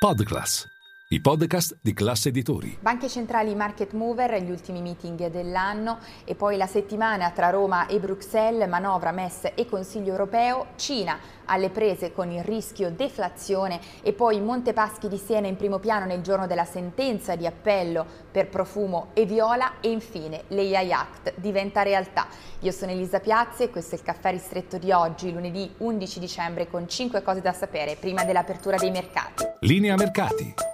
Podcast. I podcast di classe editori. Banche centrali market mover, gli ultimi meeting dell'anno e poi la settimana tra Roma e Bruxelles, manovra MES e Consiglio europeo, Cina alle prese con il rischio deflazione e poi Montepaschi di Siena in primo piano nel giorno della sentenza di appello per Profumo e Viola e infine l'AI Act diventa realtà. Io sono Elisa Piazzi e questo è il caffè ristretto di oggi, lunedì 11 dicembre con 5 cose da sapere prima dell'apertura dei mercati. Linea mercati.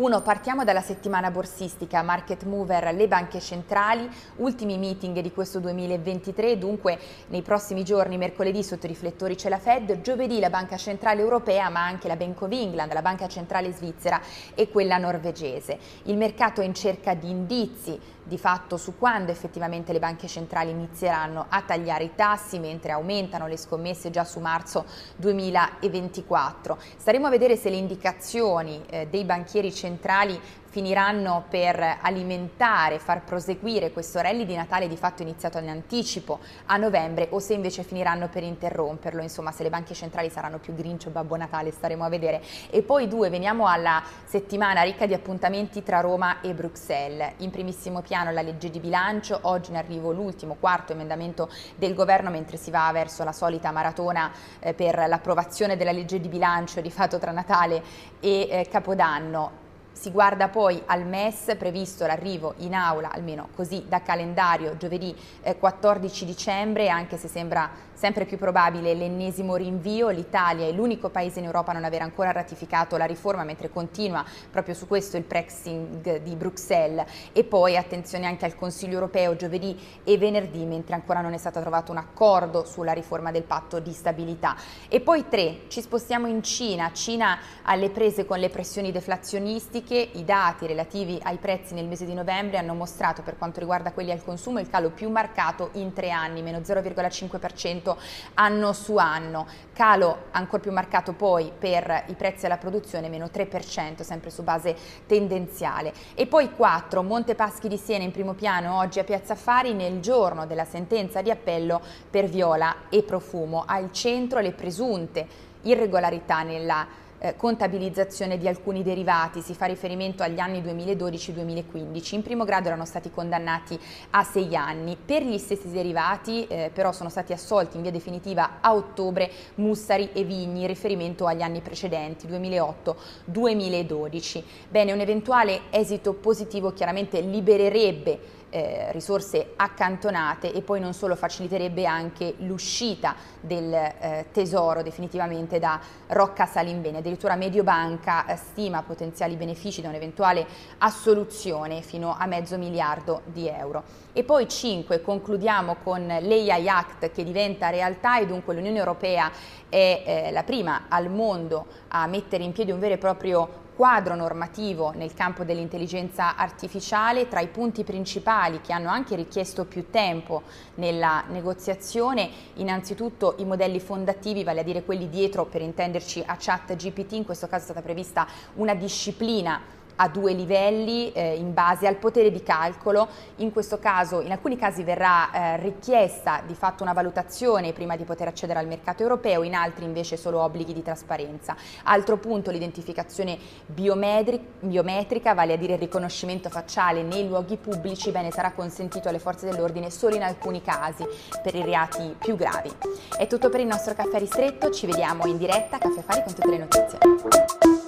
1. Partiamo dalla settimana borsistica, market mover, le banche centrali, ultimi meeting di questo 2023, dunque nei prossimi giorni, mercoledì sotto i riflettori c'è la Fed, giovedì la Banca Centrale Europea, ma anche la Bank of England, la Banca Centrale Svizzera e quella norvegese. Il mercato è in cerca di indizi di fatto su quando effettivamente le banche centrali inizieranno a tagliare i tassi mentre aumentano le scommesse già su marzo 2024. Staremo a vedere se le indicazioni eh, dei banchieri centrali finiranno per alimentare, far proseguire questo rally di Natale di fatto iniziato in anticipo a novembre o se invece finiranno per interromperlo, insomma se le banche centrali saranno più Grinch o Babbo Natale staremo a vedere. E poi due, veniamo alla settimana ricca di appuntamenti tra Roma e Bruxelles. In primissimo piano la legge di bilancio, oggi in arrivo l'ultimo, quarto emendamento del governo mentre si va verso la solita maratona eh, per l'approvazione della legge di bilancio di fatto tra Natale e eh, Capodanno. Si guarda poi al MES, previsto l'arrivo in aula, almeno così da calendario, giovedì eh, 14 dicembre, anche se sembra sempre più probabile l'ennesimo rinvio. L'Italia è l'unico paese in Europa a non aver ancora ratificato la riforma, mentre continua proprio su questo il prexing di Bruxelles. E poi attenzione anche al Consiglio europeo giovedì e venerdì, mentre ancora non è stato trovato un accordo sulla riforma del patto di stabilità. E poi tre, ci spostiamo in Cina. Cina alle prese con le pressioni deflazionistiche statistiche, i dati relativi ai prezzi nel mese di novembre hanno mostrato per quanto riguarda quelli al consumo il calo più marcato in tre anni, meno 0,5% anno su anno. Calo ancora più marcato poi per i prezzi alla produzione, meno 3%, sempre su base tendenziale. E poi 4, Montepaschi di Siena in primo piano oggi a Piazza Affari nel giorno della sentenza di appello per Viola e Profumo. Al centro le presunte irregolarità nella eh, contabilizzazione di alcuni derivati, si fa riferimento agli anni 2012-2015. In primo grado erano stati condannati a sei anni. Per gli stessi derivati eh, però sono stati assolti in via definitiva a ottobre Mussari e Vigni riferimento agli anni precedenti, 2008-2012. Bene, un eventuale esito positivo chiaramente libererebbe eh, risorse accantonate e poi non solo faciliterebbe anche l'uscita del eh, tesoro definitivamente da Rocca Salimbene. Addirittura Mediobanca eh, stima potenziali benefici da un'eventuale assoluzione fino a mezzo miliardo di euro. E poi 5, concludiamo con l'AI Act che diventa realtà e dunque l'Unione Europea è eh, la prima al mondo a mettere in piedi un vero e proprio quadro normativo nel campo dell'intelligenza artificiale, tra i punti principali che hanno anche richiesto più tempo nella negoziazione, innanzitutto i modelli fondativi, vale a dire quelli dietro per intenderci a chat GPT, in questo caso è stata prevista una disciplina a due livelli eh, in base al potere di calcolo. In questo caso, in alcuni casi verrà eh, richiesta di fatto una valutazione prima di poter accedere al mercato europeo, in altri invece solo obblighi di trasparenza. Altro punto, l'identificazione biometrica, vale a dire il riconoscimento facciale nei luoghi pubblici, bene, sarà consentito alle forze dell'ordine solo in alcuni casi per i reati più gravi. È tutto per il nostro caffè ristretto, ci vediamo in diretta a Caffè Fari con tutte le notizie.